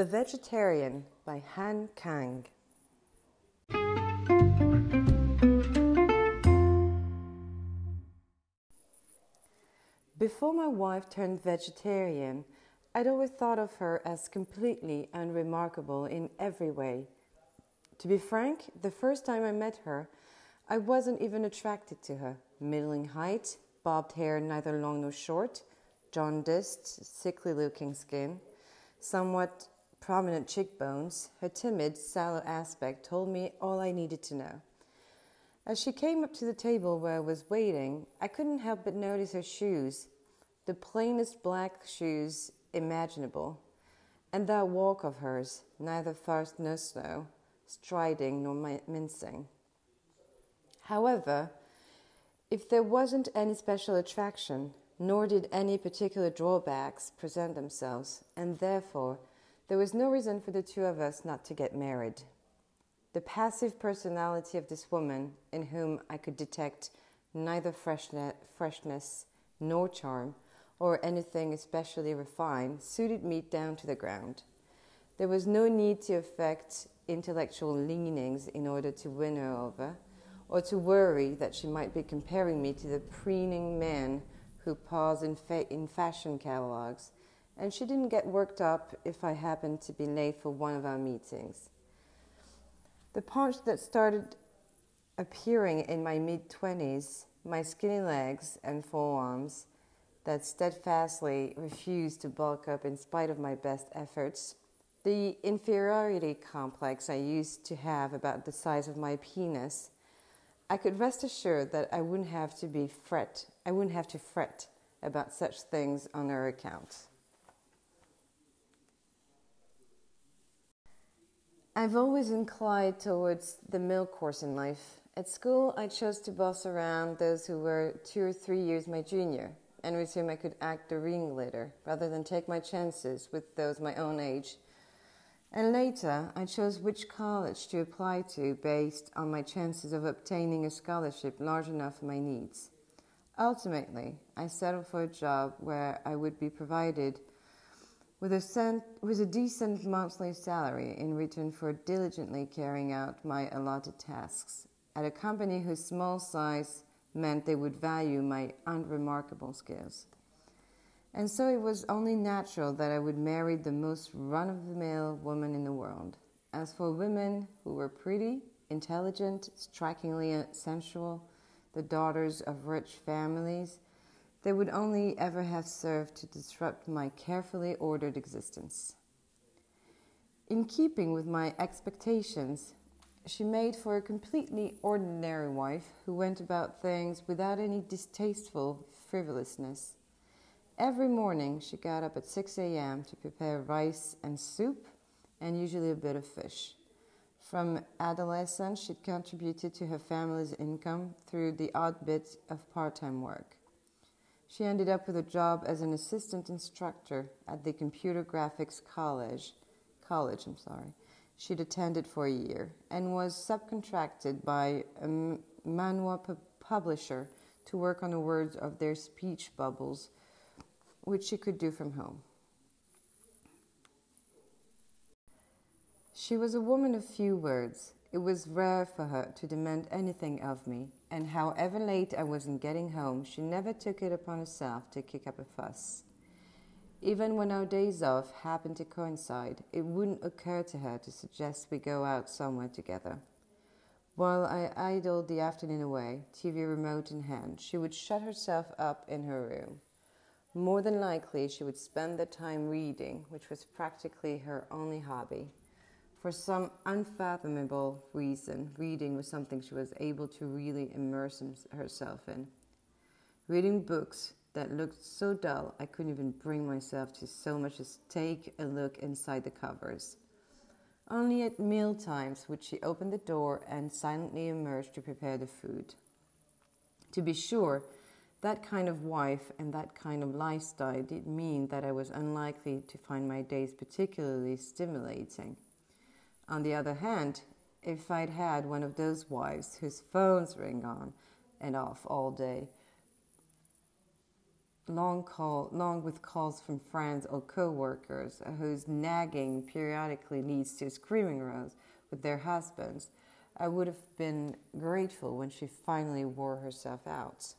The Vegetarian by Han Kang. Before my wife turned vegetarian, I'd always thought of her as completely unremarkable in every way. To be frank, the first time I met her, I wasn't even attracted to her. Middling height, bobbed hair neither long nor short, jaundiced, sickly looking skin, somewhat prominent cheekbones, her timid, sallow aspect told me all I needed to know. As she came up to the table where I was waiting, I couldn't help but notice her shoes, the plainest black shoes imaginable, and that walk of hers, neither fast nor slow, striding nor mincing. However, if there wasn't any special attraction, nor did any particular drawbacks present themselves, and therefore there was no reason for the two of us not to get married. The passive personality of this woman, in whom I could detect neither freshness nor charm, or anything especially refined, suited me down to the ground. There was no need to affect intellectual leanings in order to win her over, or to worry that she might be comparing me to the preening men who pause in, fa- in fashion catalogs, and she didn't get worked up if I happened to be late for one of our meetings. The paunch that started appearing in my mid 20s, my skinny legs and forearms that steadfastly refused to bulk up in spite of my best efforts, the inferiority complex I used to have about the size of my penis, I could rest assured that I wouldn't have to be fret. I wouldn't have to fret about such things on her account. I've always inclined towards the middle course in life. At school, I chose to boss around those who were two or three years my junior, and with whom I could act the ringleader, rather than take my chances with those my own age and later, I chose which college to apply to based on my chances of obtaining a scholarship large enough for my needs. Ultimately, I settled for a job where I would be provided with a, cent, with a decent monthly salary in return for diligently carrying out my allotted tasks at a company whose small size meant they would value my unremarkable skills. And so it was only natural that I would marry the most run of the mill woman in the world. As for women who were pretty, intelligent, strikingly sensual, the daughters of rich families, they would only ever have served to disrupt my carefully ordered existence. In keeping with my expectations, she made for a completely ordinary wife who went about things without any distasteful frivolousness. Every morning she got up at 6 a.m. to prepare rice and soup and usually a bit of fish. From adolescence, she contributed to her family's income through the odd bit of part time work. She ended up with a job as an assistant instructor at the Computer Graphics College, college I'm sorry, she'd attended for a year, and was subcontracted by a manhwa pu- publisher to work on the words of their speech bubbles which she could do from home. She was a woman of few words. It was rare for her to demand anything of me, and however late I was in getting home, she never took it upon herself to kick up a fuss. Even when our days off happened to coincide, it wouldn't occur to her to suggest we go out somewhere together. While I idled the afternoon away, TV remote in hand, she would shut herself up in her room. More than likely, she would spend the time reading, which was practically her only hobby. For some unfathomable reason, reading was something she was able to really immerse herself in. Reading books that looked so dull, I couldn't even bring myself to so much as take a look inside the covers. Only at meal times would she open the door and silently emerge to prepare the food. To be sure, that kind of wife and that kind of lifestyle did mean that I was unlikely to find my days particularly stimulating. On the other hand, if I'd had one of those wives whose phones ring on and off all day, long call, long with calls from friends or co-workers whose nagging periodically leads to screaming rows with their husbands, I would have been grateful when she finally wore herself out.